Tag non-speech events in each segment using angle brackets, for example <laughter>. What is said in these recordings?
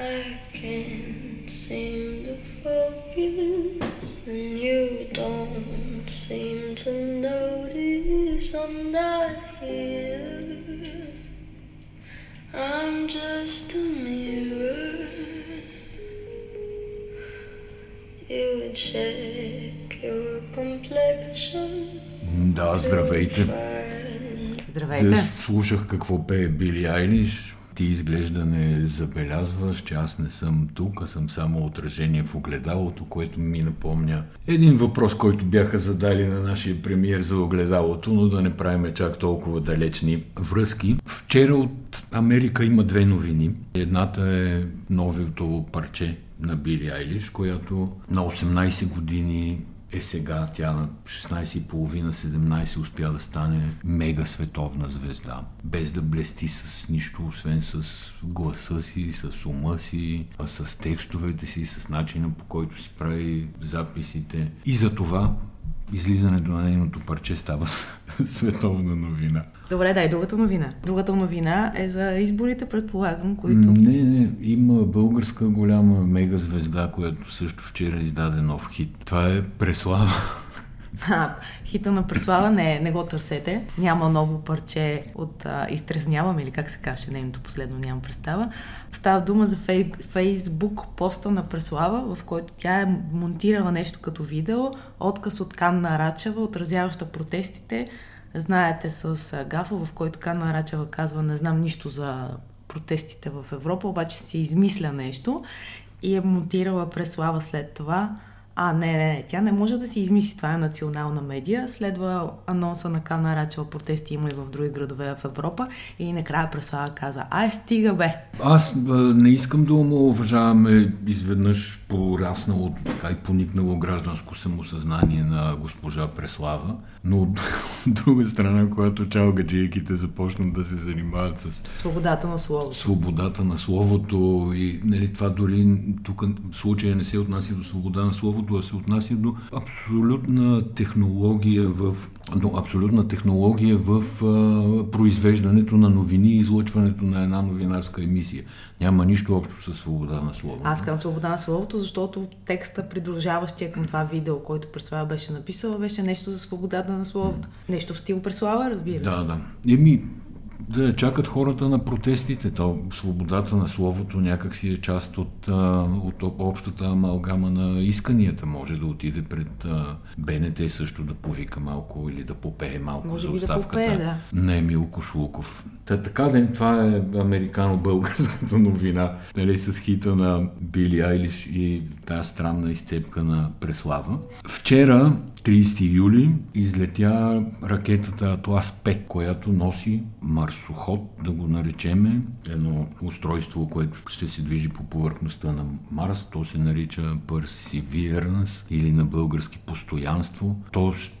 I can't seem to focus, and you don't seem to notice I'm not here. I'm just a mirror. You check your complexion. Да, здравейте. Здравейте. Те слушах какво пее Били Айлиш. Ти изглежда не забелязваш, че аз не съм тук, а съм само отражение в огледалото, което ми напомня един въпрос, който бяха задали на нашия премиер за огледалото, но да не правиме чак толкова далечни връзки. Вчера от Америка има две новини. Едната е новото парче на Били Айлиш, която на 18 години е сега, тя на 16,5-17 успя да стане мега световна звезда, без да блести с нищо, освен с гласа си, с ума си, а с текстовете си, с начина по който си прави записите. И за това излизането на нейното парче става <laughs> световна новина. Добре, дай другата новина. Другата новина е за изборите, предполагам, които... Не, не, има българска голяма мега звезда, която също вчера издаде нов хит. Това е Преслава. <laughs> Хита на Преслава не, не го търсете. Няма ново парче от а, Изтрезнявам или как се каже нейното последно, нямам представа. Става дума за фей, фейсбук поста на Преслава, в който тя е монтирала нещо като видео, отказ от Канна Рачева, отразяваща протестите. Знаете с гафа, в който Канна Рачева казва не знам нищо за протестите в Европа, обаче си измисля нещо и е монтирала Преслава след това а, не, не, не, тя не може да си измисли, това е национална медия. Следва анонса на Кана Рачел, протести има и в други градове в Европа и накрая Преслава казва, ай стига бе. Аз а, не искам да уважаваме изведнъж пораснало така и поникнало гражданско самосъзнание на госпожа Преслава, но от <laughs> друга страна, когато чалгаджийките започнат да се занимават с свободата на словото. Свободата на словото и нали, това дори тук случая не се отнася до свобода на словото, а се отнася до абсолютна технология в, до абсолютна технология в а, произвеждането на новини и излъчването на една новинарска емисия. Няма нищо общо с свобода на словото. Аз казвам свобода на словото, защото текста, придружаващия към това видео, който Преслава беше написала, беше нещо за свободата на словото. Нещо в стил Преслава, разбира се. Да, да. Еми, да чакат хората на протестите. То, свободата на словото някак си е част от, от общата амалгама на исканията. Може да отиде пред БНТ също да повика малко или да попее малко Може за би да оставката попее, да. на Емил Кошлуков. Та, така да, това е американо-българската <laughs> новина, нали, с хита на Били Айлиш и тази странна изцепка на Преслава. Вчера 30 юли излетя ракетата Атлас 5, която носи марсоход, да го наречеме, едно устройство, което ще се движи по повърхността на Марс. То се нарича Perseverance или на български постоянство. То ще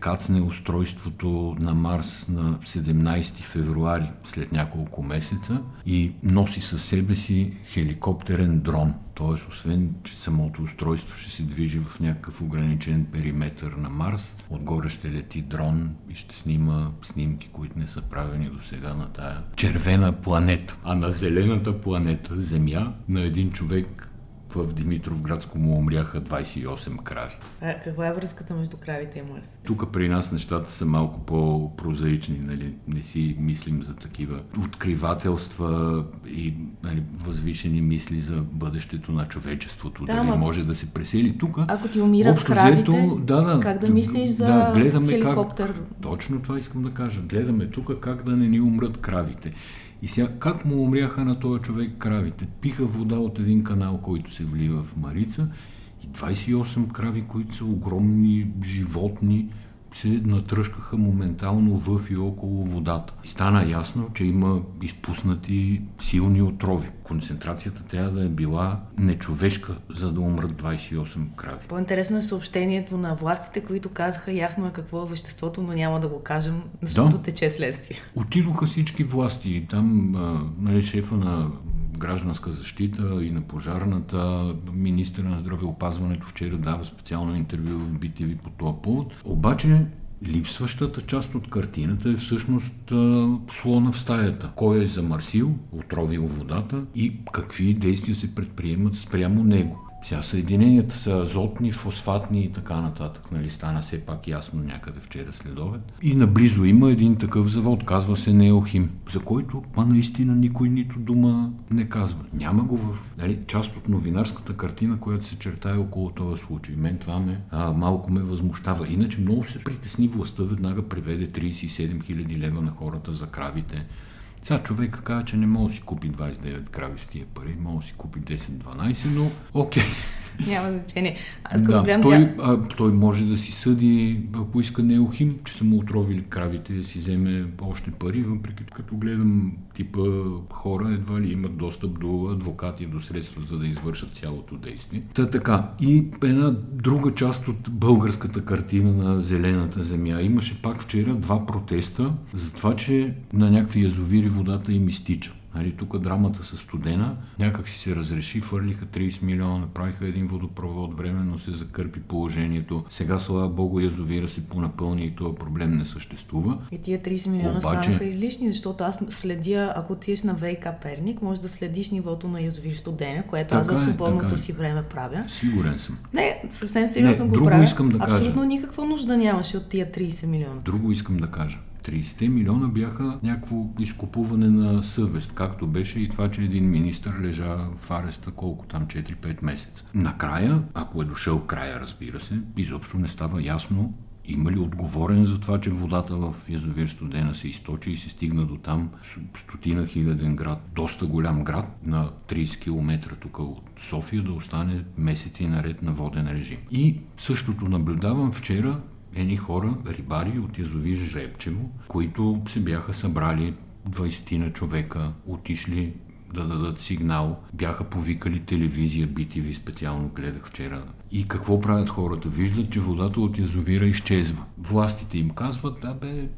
кацне устройството на Марс на 17 февруари след няколко месеца и носи със себе си хеликоптерен дрон. Т.е. освен, че самото устройство ще се движи в някакъв ограничен периметр на Марс, отгоре ще лети дрон и ще снима снимки, които не са правени до сега на тая червена планета. А на зелената планета, Земя, на един човек в Димитров градско му умряха 28 крави. А, каква е връзката между кравите и Марс? Тук при нас нещата са малко по-прозаични, нали? не си мислим за такива откривателства и нали, възвишени мисли за бъдещето на човечеството. Да, Дали ма- може да се пресели тук. Ако ти умират Общо кравите, взето, да, да, как да т- мислиш за да, гледаме хеликоптер? Как, точно това искам да кажа. Гледаме тук как да не ни умрат кравите. И сега, как му умряха на този човек кравите? Пиха вода от един канал, който се влива в Марица и 28 крави, които са огромни животни, се натръшкаха моментално в и около водата. И стана ясно, че има изпуснати силни отрови. Концентрацията трябва да е била нечовешка, за да умрат 28 крави. По-интересно е съобщението на властите, които казаха ясно е какво е веществото, но няма да го кажем, защото Да. тече следствие. Отидоха всички власти. Там нали, шефа на гражданска защита и на пожарната, министър на здравеопазването вчера дава специално интервю в BTV по този повод. Обаче липсващата част от картината е всъщност слона в стаята. Кой е замърсил, отровил водата и какви действия се предприемат спрямо него. Сега съединенията са азотни, фосфатни и така нататък. Нали, стана все пак ясно някъде вчера следовет. И наблизо има един такъв завод, казва се Неохим, за който па наистина никой нито дума не казва. Няма го в нали, част от новинарската картина, която се чертае около този случай. Мен това ме а, малко ме възмущава. Иначе много се притесни властта, веднага приведе 37 000 лева на хората за кравите. Сега човек казва, че не може да си купи 29 крави с тия пари, може да си купи 10-12, но окей. Няма значение. Аз като Да, гледам той, тя... а, той може да си съди, ако иска неохим, че са му отровили кравите, да си вземе още пари, въпреки като гледам типа хора, едва ли имат достъп до адвокати, до средства, за да извършат цялото действие. Та така. И една друга част от българската картина на Зелената земя. Имаше пак вчера два протеста за това, че на някакви язовири водата им изтича. Нали, тук драмата с студена, някак си се разреши, фърлиха 30 милиона, направиха един водопровод, временно се закърпи положението. Сега, слава Богу, язовира се понапълни и този проблем не съществува. И тия 30 милиона Обаче- станаха излишни, защото аз следя, ако отидеш на ВК Перник, може да следиш нивото на язовир Студеня, което аз Така в е, свободното е. си време правя. Сигурен съм. Не, съвсем сериозно Не, го друго правя. искам да кажа. Абсолютно никаква нужда нямаше от тия 30 милиона. Друго искам да кажа. 30 милиона бяха някакво изкупуване на съвест, както беше и това, че един министр лежа в ареста колко там 4-5 месеца. Накрая, ако е дошъл края, разбира се, изобщо не става ясно има ли отговорен за това, че водата в язовир Студена се източи и се стигна до там стотина хиляден град, доста голям град на 30 км тук от София да остане месеци наред на воден режим. И същото наблюдавам вчера едни хора, рибари от язовир Жребчево, които се бяха събрали 20 на човека, отишли да дадат сигнал. Бяха повикали телевизия, BTV специално гледах вчера. И какво правят хората? Виждат, че водата от язовира изчезва. Властите им казват, да бе,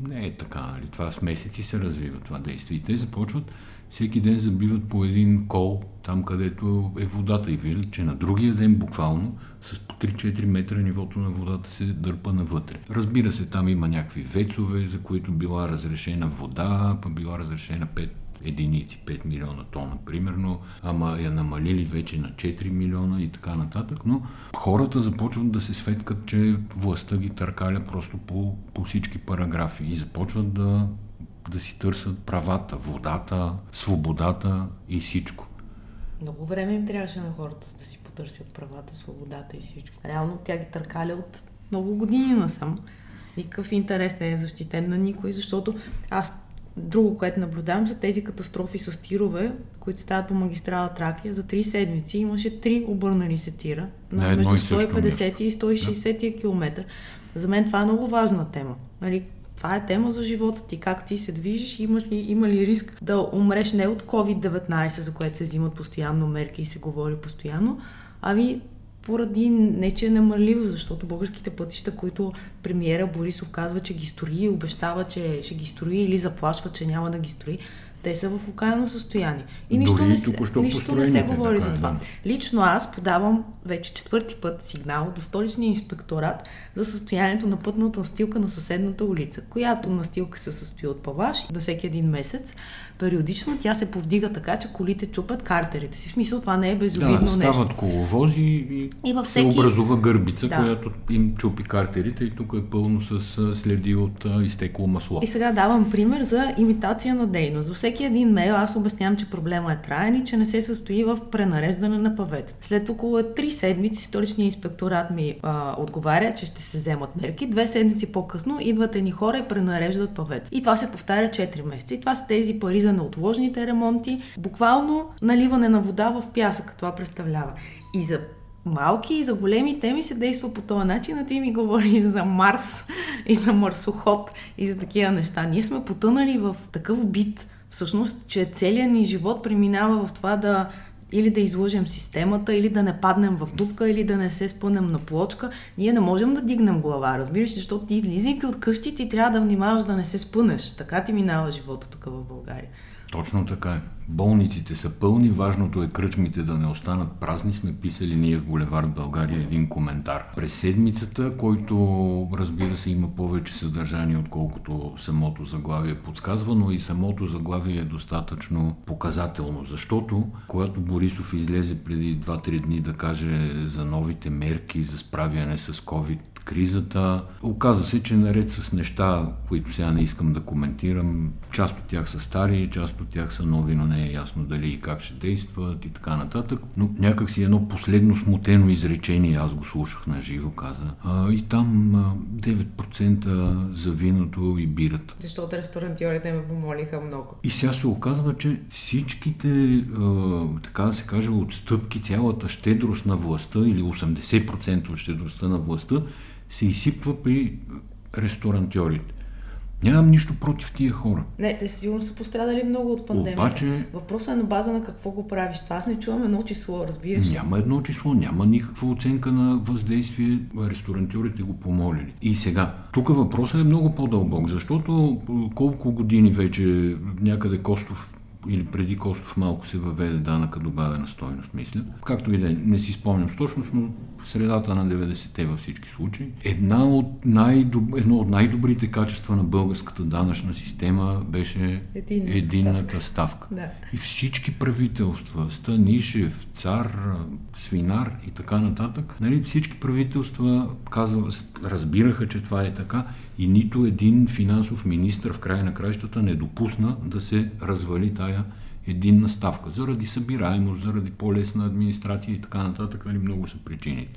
не е така, нали? това с месеци се развива това действие. И те започват всеки ден забиват по един кол там, където е водата и виждат, че на другия ден буквално с по 3-4 метра нивото на водата се дърпа навътре. Разбира се, там има някакви вецове, за които била разрешена вода, па била разрешена 5 единици, 5 милиона тона, примерно, ама я намалили вече на 4 милиона и така нататък, но хората започват да се светкат, че властта ги търкаля просто по, по всички параграфи и започват да, да си търсят правата, водата, свободата и всичко. Много време им трябваше на хората да си потърсят правата, свободата и всичко. Реално тя ги търкаля от много години насам. Никакъв интерес не е защитен на никой, защото аз друго, което наблюдавам, са тези катастрофи с тирове, които стават по магистрала Тракия. За три седмици имаше три обърнали се тира На едно между и също 150 и 160 км. За мен това е много важна тема. Нали, това е тема за живота ти, как ти се движиш, имаш ли, има ли риск да умреш не от COVID-19, за което се взимат постоянно мерки и се говори постоянно, ами поради не, че е намаливо, защото българските пътища, които премиера Борисов казва, че ги строи обещава, че ще ги строи или заплашва, че няма да ги строи, те са в окаяно състояние. И нищо, Дори не, се, нищо не се говори така за е, това. да. Лично аз подавам вече четвърти път сигнал до столичния инспекторат за състоянието на пътната настилка на съседната улица, която настилка се състои от паваш на всеки един месец. Периодично тя се повдига така, че колите чупят картерите си. В смисъл това не е безобидно Да, нещо. стават коловози и, И във се всеки- образува гърбица, Да. която им чупи картерите и тук е пълно с следи от а, изтекло масло. И сега давам пример за имитация на дейност. Във всеки един мейл аз обяснявам, че проблема е траен и че не се състои в пренареждане на павета. След около три седмици столичният инспекторат ми а, отговаря, че ще се вземат мерки. Две седмици по-късно идват едни хора и пренареждат павет. И това се повтаря 4 месеца. И това са тези пари за неотложните ремонти. Буквално наливане на вода в пясък. Това представлява. И за малки и за големи теми се действа по този начин, а ти ми говориш <laughs> за Марс и за марсоход и за такива неща. Ние сме потънали в такъв бит, всъщност, че целият ни живот преминава в това да или да излъжем системата, или да не паднем в дупка, или да не се спънем на плочка. Ние не можем да дигнем глава, разбираш, защото ти излизайки от къщи, ти трябва да внимаваш да не се спънеш. Така ти минава живота тук в България. Точно така е. Болниците са пълни, важното е кръчмите да не останат празни. Сме писали ние в Булевард България един коментар. През седмицата, който разбира се има повече съдържание, отколкото самото заглавие подсказва, но и самото заглавие е достатъчно показателно, защото когато Борисов излезе преди 2-3 дни да каже за новите мерки за справяне с COVID кризата. Оказа се, че наред с неща, които сега не искам да коментирам, част от тях са стари, част от тях са нови, но не е ясно дали и как ще действат и така нататък. Но някак си едно последно смутено изречение, аз го слушах на живо, каза. А, и там а, 9% за виното и бирата. Защото ресторантьорите ме помолиха много. И сега се оказва, че всичките, а, така да се каже, отстъпки, цялата щедрост на властта или 80% от щедростта на властта се изсипва при ресторантьорите. Нямам нищо против тия хора. Не, те сигурно са пострадали много от пандемията. Обаче... Въпросът е на база на какво го правиш. Това аз не чувам едно число, разбираш. Няма едно число, няма никаква оценка на въздействие. Ресторантьорите го помолили. И сега, тук въпросът е много по-дълбок, защото колко години вече някъде Костов или преди Костов малко се въведе данъка добавена стойност, мисля. Както и да е, не си спомням с точност, но средата на 90-те във всички случаи. Една от най-доб... Едно от най-добрите качества на българската данъчна система беше Единната единната ставка. Да. И всички правителства, Станишев, Цар, Свинар и така нататък, нали, всички правителства казва, разбираха, че това е така и нито един финансов министр в края на краищата не допусна да се развали тая единна ставка. Заради събираемост, заради по-лесна администрация и така нататък, нали много са причини.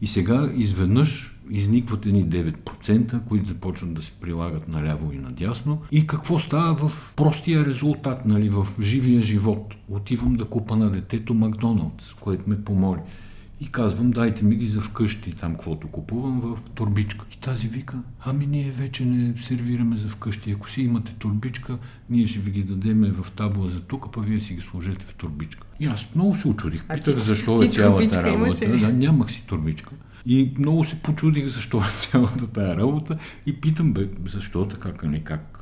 И сега изведнъж изникват едни 9%, които започват да се прилагат наляво и надясно. И какво става в простия резултат, нали, в живия живот? Отивам да купа на детето Макдоналдс, което ме помоли. И казвам, дайте ми ги за вкъщи, там каквото купувам, в турбичка. И тази вика, ами ние вече не сервираме за вкъщи. Ако си имате турбичка, ние ще ви ги дадеме в табла за тук, а вие си ги сложете в турбичка. И аз много се очудих. Питах защо е цялата работа. Да, нямах си турбичка. И много се почудих защо е <laughs> цялата тая работа и питам, бе, защо така, как, как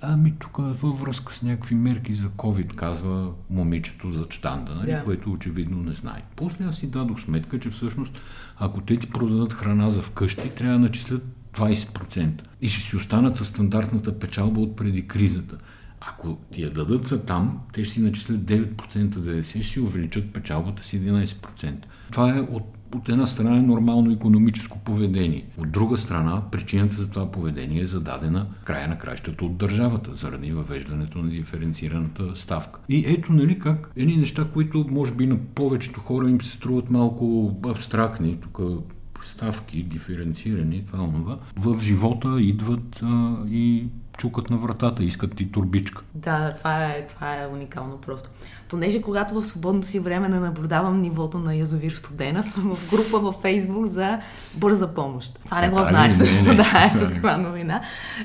Ами тук във връзка с някакви мерки за COVID, казва момичето за штанда, нали? Да. което очевидно не знае. После аз си дадох сметка, че всъщност ако те ти продадат храна за вкъщи, трябва да начислят 20% и ще си останат със стандартната печалба от преди кризата. Ако ти я дадат за там, те ще си начислят 9% ДДС, ще си увеличат печалбата си 11%. Това е от, от една страна е нормално економическо поведение. От друга страна, причината за това поведение е зададена края на кращата от държавата, заради въвеждането на диференцираната ставка. И ето, нали, как едни неща, които може би на повечето хора им се струват малко абстрактни, тук ставки, диференцирани, това, онова, в живота идват а, и чукат на вратата, искат ти турбичка. Да, това е, това е уникално просто. Понеже когато в свободното си време не наблюдавам нивото на язовир студена, съм в група във Фейсбук за бърза помощ. Това не го ли? знаеш Не, също, не, да, ето не. каква новина.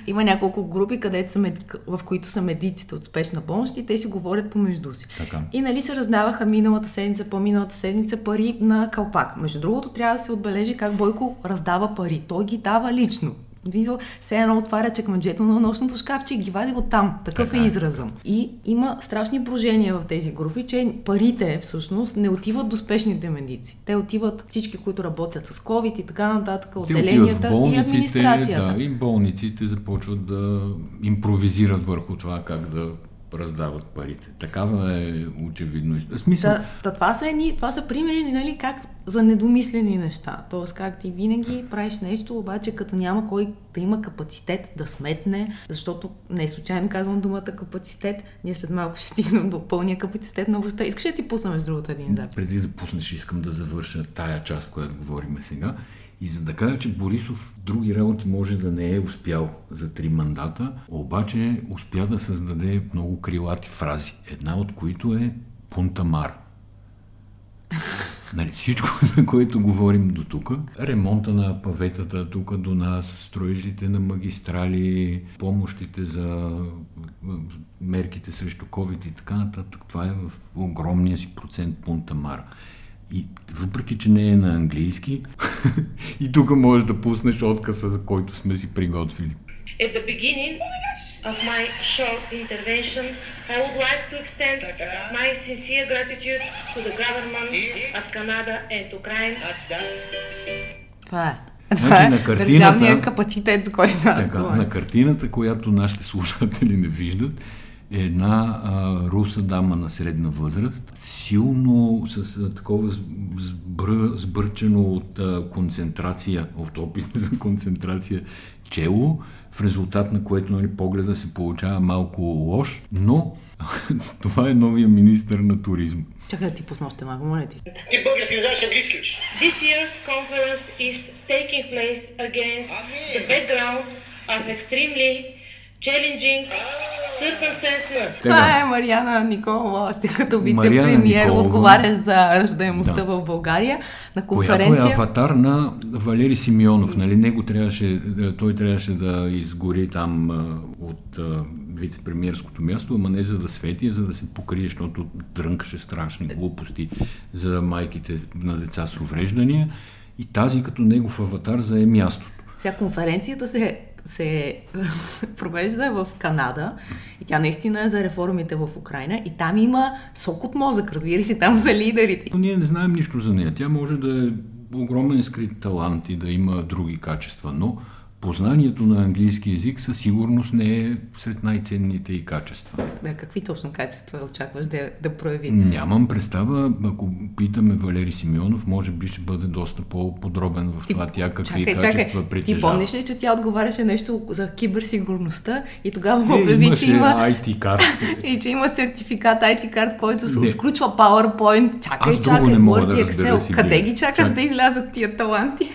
Има няколко групи, където са мед... в които са медиците от спешна помощ и те си говорят помежду си. Така. И нали се раздаваха миналата седмица, по-миналата седмица пари на калпак. Между другото, трябва да се отбележи как Бойко раздава пари. Той ги дава лично. Визо, все едно отваря чекмеджето на нощното шкафче и ги вади от там. Такъв Така е е. изразъм. И има страшни брожения в тези групи, че парите всъщност не отиват до спешните медици. Те отиват всички, които работят с COVID и така нататък, отделенията и администрацията. да, и болниците започват да импровизират върху това как да раздават парите. Такава е очевидно. Смисъл, Та, та, това, са едни, това са примери, нали, как за недомислени неща. Тоест, как ти винаги правиш нещо, обаче като няма кой да има капацитет да сметне, защото не случайно казвам думата капацитет, ние след малко ще стигнем до пълния капацитет на властта. Искаш да ти пусна между другото един запис? преди да пуснеш, искам да завърша тая част, която говорим сега. И за да кажа, че Борисов други работи може да не е успял за три мандата, обаче успя да създаде много крилати фрази, една от които е Пунтамар. <laughs> Нали, всичко, за което говорим до тук, ремонта на паветата тук до нас, строежите на магистрали, помощите за мерките срещу COVID и така нататък, това е в огромния си процент Пунтамар. И въпреки, че не е на английски, <laughs> и тук можеш да пуснеш отказа, за който сме си приготвили. At the beginning of my short intervention, I would like to extend my sincere gratitude to the government of Canada and Ukraine. Това е. Значи, Това е на картината- държавния капацитет, за който аз Така, говоря. на картината, която нашите слушатели не виждат, е една а, руса дама на средна възраст, силно с а, такова сбър, сбърчено от а, концентрация, от опит за концентрация чело, в резултат на което нали, погледа се получава малко лош, но <laughs> това е новия министър на туризма. Чакай да ти пусна още малко, моля ти. Ти български не знаеш английски учиш. This year's conference is taking place against the background of extremely challenging circumstances Това е Мариана Николова, още като вице-премьер, отговарящ за ръждаемостта Да. в България, на Която е конференция. аватар на Валери Симеонов. Нали? Него трябваше, е, той трябваше да изгори там а, от вице-премьерското място, ама не за да свети, а за да се покрие, защото дрънкаше страшни глупости за майките на деца с увреждания. И тази като негов аватар зае мястото. Сега конференцията се, се <laughs> провежда в Канада и тя наистина е за реформите в Украина и там има сок от мозък, разбира се, там за лидерите. Ние не знаем нищо за нея. Тя може да е огромен скрит талант и да има други качества, но познанието на английски язик със сигурност не е сред най-ценните и качества. Да, какви точно качества очакваш да, да прояви? Нямам представа, ако питаме Валери Симеонов, може би ще бъде доста по-подробен в това тя какви чакай, качества чакай. Ти притежава. помниш ли, че тя отговаряше нещо за киберсигурността и тогава му Е, обяви, че има IT карта. <laughs> и че има сертификат IT карт, който се Не. включва PowerPoint. Чакай, Аз чакай, не мога да Word и разбера, Excel. Сибирия. Къде ги чакаш Чак- да излязат тия таланти?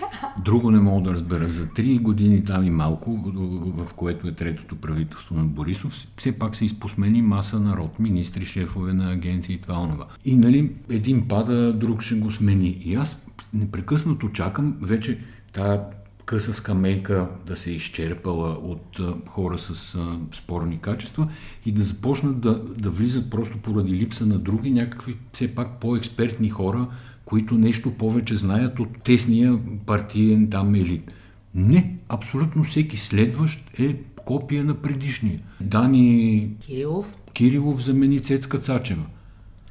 Друго не мога да разбера. За три години там и малко, в което е третото правителство на Борисов, все пак се изпосмени маса народ, министри, шефове на агенции и това онова. И нали, един пада, друг ще го смени. И аз непрекъснато чакам вече тая къса скамейка да се е изчерпала от хора с спорни качества и да започнат да, да влизат просто поради липса на други някакви все пак по-експертни хора, които нещо повече знаят от тесния партиен там елит. Не, абсолютно всеки следващ е копия на предишния. Дани Кирилов, Кирилов замени Цецка Цачева.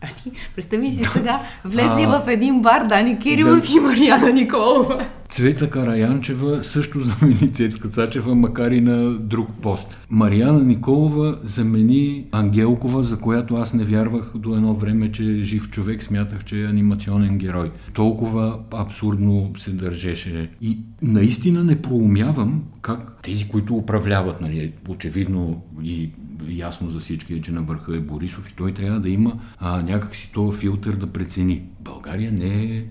а ти представи си сега, влезли А, в един бар Дани Кирилов и Марияна Николова. Цвета Караянчева също <laughs> замени Цецка Цачева, макар и на друг пост. Марияна Николова замени Ангелкова, за която аз не вярвах до едно време, че е жив човек, смятах, че е анимационен герой. Толкова абсурдно се държеше. И наистина не проумявам как тези, които управляват, нали, очевидно и ясно за всички е, че на върха е Борисов и той трябва да има а, някакси този филтър да прецени. България не е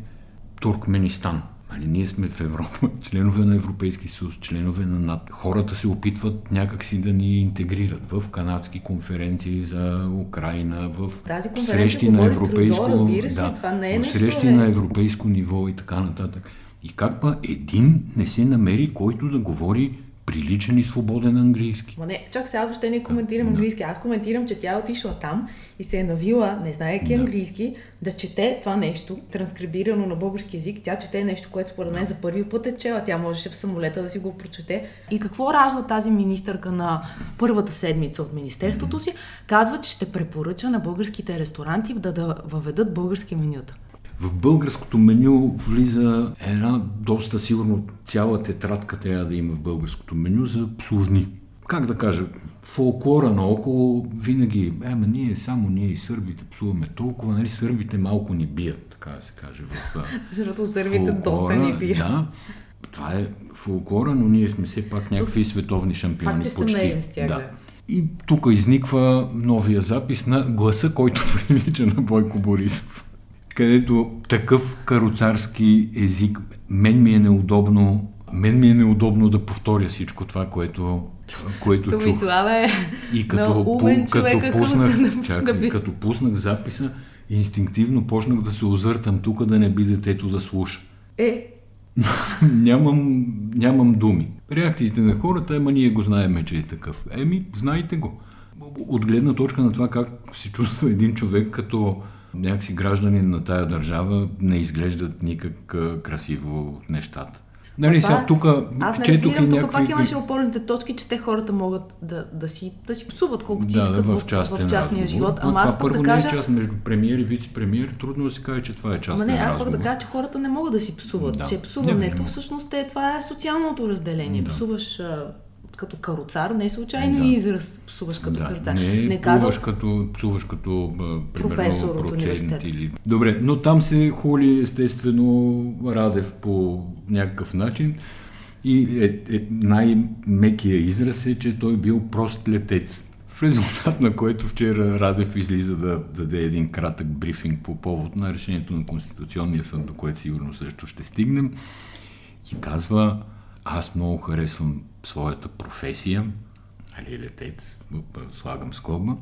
Туркменистан. Нали, ние сме в Европа, <laughs> членове на Европейски съюз, членове на НАТО. Хората се опитват някакси да ни интегрират в канадски конференции за Украина, в Тази срещи на европейско, Трудо, разбира се, това не е в срещи бе. на европейско ниво и така нататък. И как па един не се намери, който да говори приличен и свободен английски. Ма не, чак сега въобще не коментирам английски. Аз коментирам, че тя е отишла там и се е навила, не знаеки английски, да чете това нещо, транскрибирано на български язик. Тя чете нещо, което според мен за първи път е чела. Тя можеше в самолета да си го прочете. И какво ражда тази министърка на първата седмица от Министерството си? Казва, че ще препоръча на българските ресторанти да, да въведат български менюта. В българското меню влиза една доста сигурно цяла тетрадка трябва да има в българското меню за псовни. Как да кажа, фолклора наоколо винаги, ема ние, само ние и сърбите псуваме толкова, нали сърбите малко ни бият, така да се каже. В, Защото сърбите доста ни бият. Да, това е фолклора, но ние сме все пак някакви световни шампиони. Факт, че почти. с тях, да. И тук изниква новия запис на гласа, който <laughs> прилича на Бойко Борисов където такъв каруцарски език, мен ми е неудобно, мен ми е неудобно да повторя всичко това, което, което чух. Томислава е И като, умен човек, като, пуснах, да- чакай, като пуснах записа, инстинктивно почнах да се озъртам тук, да не би детето да слуша. Е, <laughs> нямам, нямам думи. Реакциите на хората, ема ние го знаеме, че е такъв. Еми, знаете го. От гледна точка на това как се чувства един човек като някакси гражданин на тая държава, не изглеждат никак красиво нещата. Нали, Това сега е- тук Аз не разбирам, тук някакви... пак имаше опорните точки, че те хората могат да, да, си, да си псуват колкото си Да, искат в, в, частния разговор. живот. Ама аз първо да кажа... не е част между премиер и вице-премиер. Трудно да се каже, че това е част не, аз пък да кажа, че хората не могат да си псуват. Да. Че Не, не псуването могат. всъщност е, това е социалното разделение. Да. Псуваш а, като каруцар, не е случайно Да. и израз псуваш като да, каруцар. не, не казвам, псуваш като, псуваш като примерно, Професор от. Или... Добре, но там се хули естествено Радев по някакъв начин. И е, е, най-мекия израз е, че той бил прост летец. В резултат на което вчера Радев излиза да даде един кратък брифинг по повод на решението на Конституционния съд, до което сигурно също ще стигнем. И казва, аз много харесвам своята професия, али летец, слагам скоба,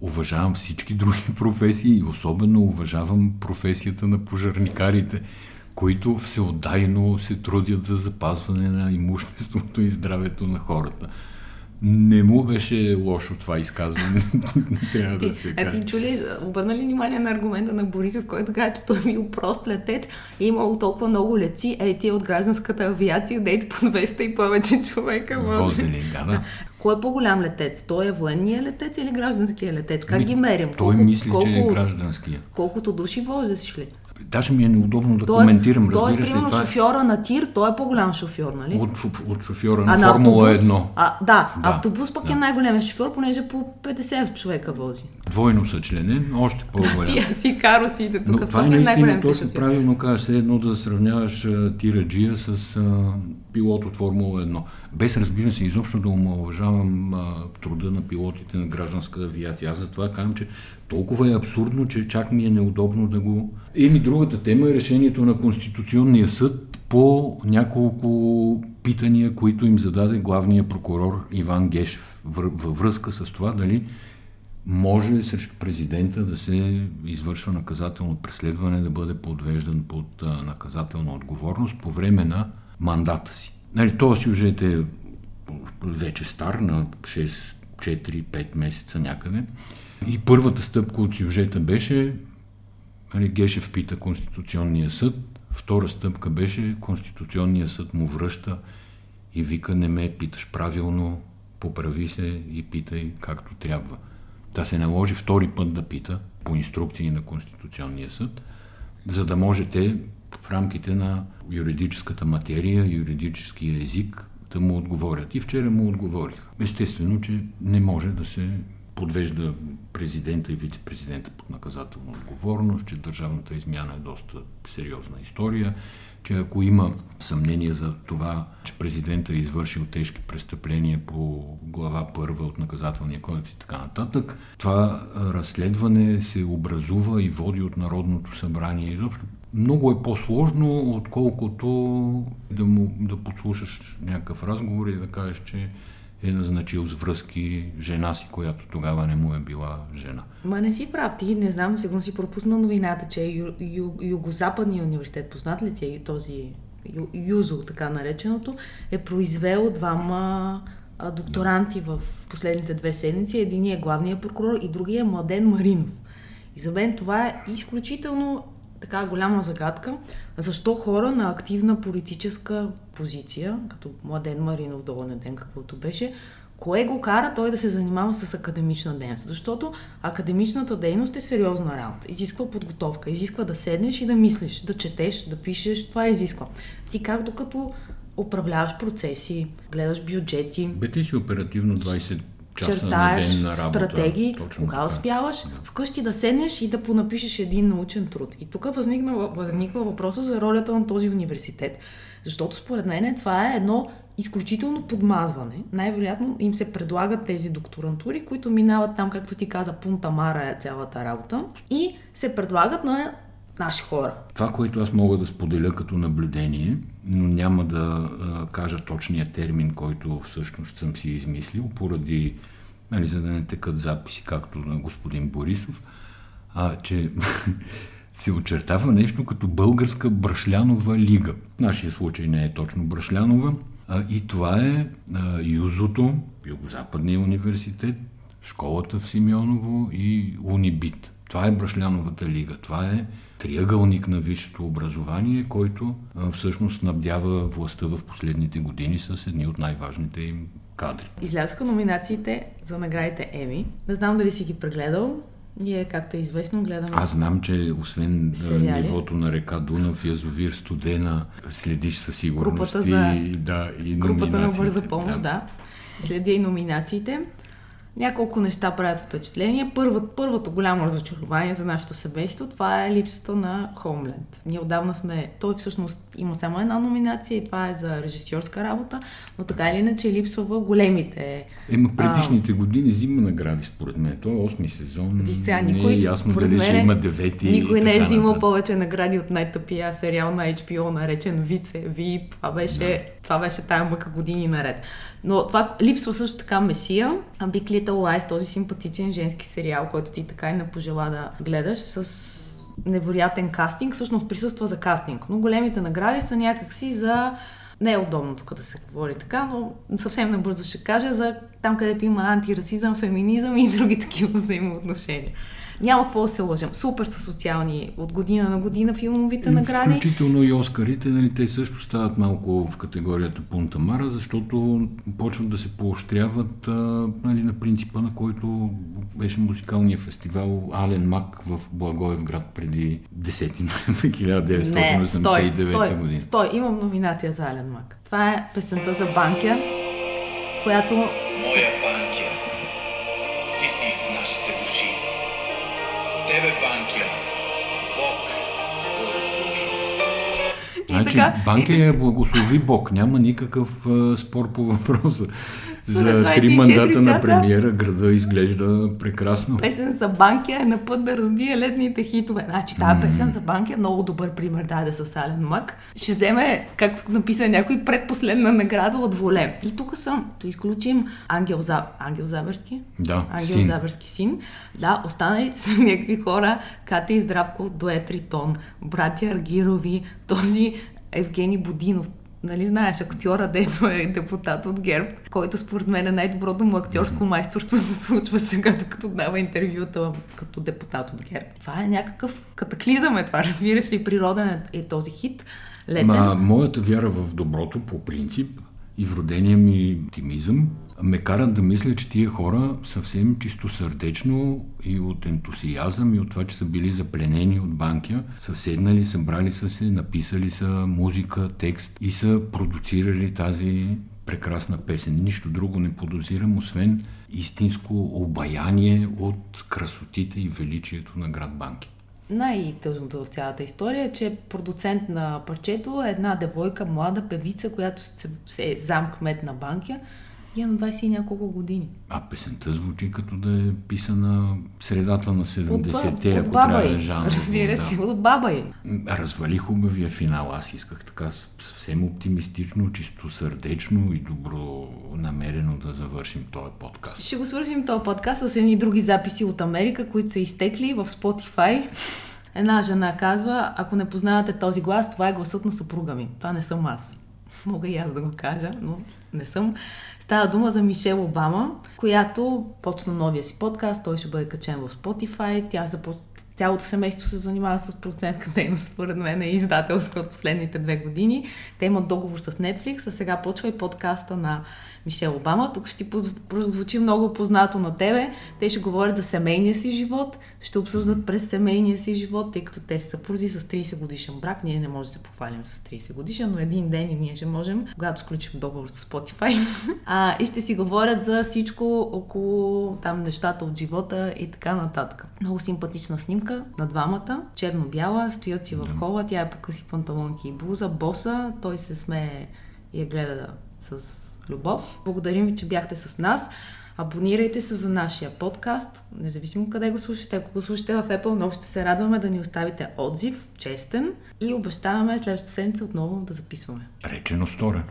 уважавам всички други <laughs> професии и особено уважавам професията на пожарникарите, които всеотдайно се трудят за запазване на имуществото и здравето на хората. Не му беше лошо това изказване, <laughs> трябва да се а каже. ти чули, обърна ли внимание на аргумента на Борисов, който каза, че той бил прост летец и имал толкова много леци, ей ти от гражданската авиация, дейте по 200 и повече човека. Возени, да, да. Кой е по-голям летец? Той е военния летец или гражданския летец? Как Ми, ги мерим? Той мисли, че е гражданския. Колкото души возиш ли? Даже ми е неудобно да Тоест, коментирам, тоест примерно това е шофьора на тир, той е по-голям шофьор, нали? от, от, от шофьора а на на Формула автобус, 1. А, да, Да, автобус пък да. е най-големият шофьор, понеже по 50 човека вози. Двойно съчленен, още <laughs> по-голям. Тия си карусите Но тук в това е наистина точно правилно казваш, все едно да сравняваш тираджия с а, пилот от Формула 1. Без разбира се, изобщо да омалуважавам а, труда на пилотите на гражданска авиация. Аз затова казвам, че толкова е абсурдно, че чак ми е неудобно да го... Еми, другата тема е решението на Конституционния съд по няколко питания, които им зададе главния прокурор Иван Гешев във връзка с това дали може срещу президента да се извършва наказателно преследване, да бъде подвеждан под наказателна отговорност по време на мандата си. Нали, този сюжет е вече стар, на 6, 4-5 месеца някъде. И първата стъпка от сюжета беше нали, Гешев пита Конституционния съд, втора стъпка беше Конституционния съд му връща и вика не ме питаш правилно, поправи се и питай както трябва. Да се наложи втори път да пита по инструкции на Конституционния съд, за да можете в рамките на юридическата материя, юридическия език да му отговорят. И вчера му отговорих. Естествено, че не може да се подвежда президента и вице-президента под наказателна отговорност, че държавната измяна е доста сериозна история, че ако има съмнение за това, че президента е извършил тежки престъпления по глава първа от наказателния кодекс и така нататък, това разследване се образува и води от Народното събрание. Изобщо много е по-сложно, отколкото да, му, да подслушаш някакъв разговор и да кажеш, че е назначил с връзки жена си, която тогава не му е била жена. Ма не си прав, ти не знам, сигурно си пропуснал новината, че ю, ю, Югозападния университет, познат ли ти е този ю, ЮЗО, така нареченото, е произвел двама докторанти в последните две седмици. Единият е главният прокурор и другия е Младен Маринов. И за мен това е изключително така голяма загадка, защо хора на активна политическа позиция, като Младен Маринов до оня ден, каквото беше, кое го кара той да се занимава с академична дейност? Защото академичната дейност е сериозна работа. Изисква подготовка, изисква да седнеш и да мислиш, да четеш, да пишеш. Това изисква. Ти как докато управляваш процеси, гледаш бюджети, Бе ти си оперативно 20 часа чертаеш на работа. стратегии, Точно кога така. успяваш Да. вкъщи да седнеш и да понапишеш един научен труд. И тук възникна, възниква въпроса за ролята на този университет. Защото според мен това е едно изключително подмазване. Най-вероятно им се предлагат тези докторантури, които минават там, както ти каза, пунта мара е цялата работа. И се предлагат на наши хора. Това, което аз мога да споделя като наблюдение, но няма да кажа точния термин, който всъщност съм си измислил, поради, нали, за да не текат записи, както на господин Борисов, а, че <laughs> се очертава нещо като българска бръшлянова лига. В нашия случай не е точно бръшлянова. А, и това е а, Юзото, Югозападния университет, школата в Симеоново и Унибит. Това е Брашляновата лига. Това е триъгълник на висшето образование, който всъщност снабдява властта в последните години с едни от най-важните им кадри. Излязоха номинациите за наградите Еми. Не знам дали си ги прегледал. Ние, както е известно, гледаме... Аз знам, че освен Сериали. нивото на река Дунав, язовир Студена, следиш със сигурност Групата за- и, да, и групата на бърза помощ, да. Следя и номинациите. Няколко неща правят впечатление. Първо, първото голямо разочарование за нашето семейство, това е липсата на Хоумленд. Ние отдавна сме... Той всъщност има само една номинация и това е за режисьорска работа, но така или иначе липсва в големите Ема предишните години взима награди, според мен. Той е 8 сезон. Виж сега, не никой, е ясно дали ще има девети. Никой и не е взимал повече награди от най-тъпия сериал на HBO, наречен Вице, Вип. Това беше, това беше тая мъка години наред. Но това липсва също така Месия, Big Little Lies, този симпатичен женски сериал, който ти така и не пожела да гледаш с невероятен кастинг. Всъщност присъства за кастинг, но големите награди са някакси за не е удобно тук да се говори така, но съвсем набързо ще кажа за там, където има антирасизъм, феминизъм и други такива взаимоотношения. Няма какво да се лъжем. Супер са социални от година на година филмовите И награди. Включително и Оскарите, нали, те също стават малко в категорията Пунтамара, защото почват да се поощряват а, нали, на принципа, на който беше музикалния фестивал Ален Мак в Благоевград преди 10 ноември 1989 <laughs> Не, стой, стой, година. стой, имам номинация за Ален Мак. Това е песента за Банкя, която Моя банкя, Тебе, банкя, Значи, така- банка я благослови Бог. Няма никакъв а, спор по въпроса. За три 24 мандата на часа- премиера града изглежда прекрасно. песен за Банкя е на път да разбие летните хитове. Значи тази песен за Банкя е много добър пример даде с Ален Мак. Ще вземе, както написа някой, предпоследна награда от Волем. И тук съм, то изключим Ангел, За... Ангел Заберски. Да, Ангел син. Заберски син. Да, останалите <laughs> са някакви хора, Катя и Здравко, дует Ритон, братя Аргирови, този Евгений Будинов, Нали знаеш, актьора, дето е депутат от ГЕРБ, който според мен е най-доброто му актьорско майсторство се случва сега, докато дава интервюта като депутат от ГЕРБ. Това е някакъв катаклизъм е това, разбираш ли, природен е, е този хит. Летен. Ма, моята вяра в доброто по принцип и вродения ми оптимизъм ме карат да мисля, че тия хора съвсем чисто сърдечно и от ентусиазъм и от това, че са били запленени от банкя, са седнали, събрали са се, написали са музика, текст и са продуцирали тази прекрасна песен. Нищо друго не подозирам, освен истинско обаяние от красотите и величието на град Банки. Най-тъжното в цялата история е, че продуцент на парчето е една девойка, млада певица, която се, се е замкмет на банкя е на 20 и няколко години. А песента звучи като да е писана средата на 70-те, от ако баба трябва да е жанр. Разбира се, от баба й. Развали хубавия финал. Аз исках така съвсем оптимистично, чисто сърдечно и добро намерено да завършим този подкаст. Ще го свършим този подкаст с едни други записи от Америка, които са изтекли в Spotify. Една жена казва, ако не познавате този глас, това е гласът на съпруга ми. Това не съм аз. Мога и аз да го кажа, но не съм. Става дума за Мишел Обама, която почна новия си подкаст. Той ще бъде качен в Spotify. Тя започна Цялото семейство се занимава с продуцентска дейност, според мен е издателска от последните две години. Те имат договор с Netflix, а сега почва и подкаста на Мишел Обама. Тук ще ти прозвучи много познато на тебе. Те ще говорят за семейния си живот, ще обсъждат през семейния си живот, тъй като те са съпрузи с 30 годишен брак. Ние не можем да се похвалим с 30 годишен, но един ден и ние ще можем, когато сключим договор с Spotify. <laughs> а, и ще си говорят за всичко около там нещата от живота и така нататък. Много симпатична снимка на двамата, черно-бяла, стоят си в хола, тя е по къси панталонки и блуза, боса, той се смее и я гледа с любов. Благодарим ви, че бяхте с нас. Абонирайте се за нашия подкаст, независимо къде го слушате. Ако го слушате в Apple, много ще се радваме да ни оставите отзив, честен и обещаваме следващата седмица отново да записваме. Речено сторено.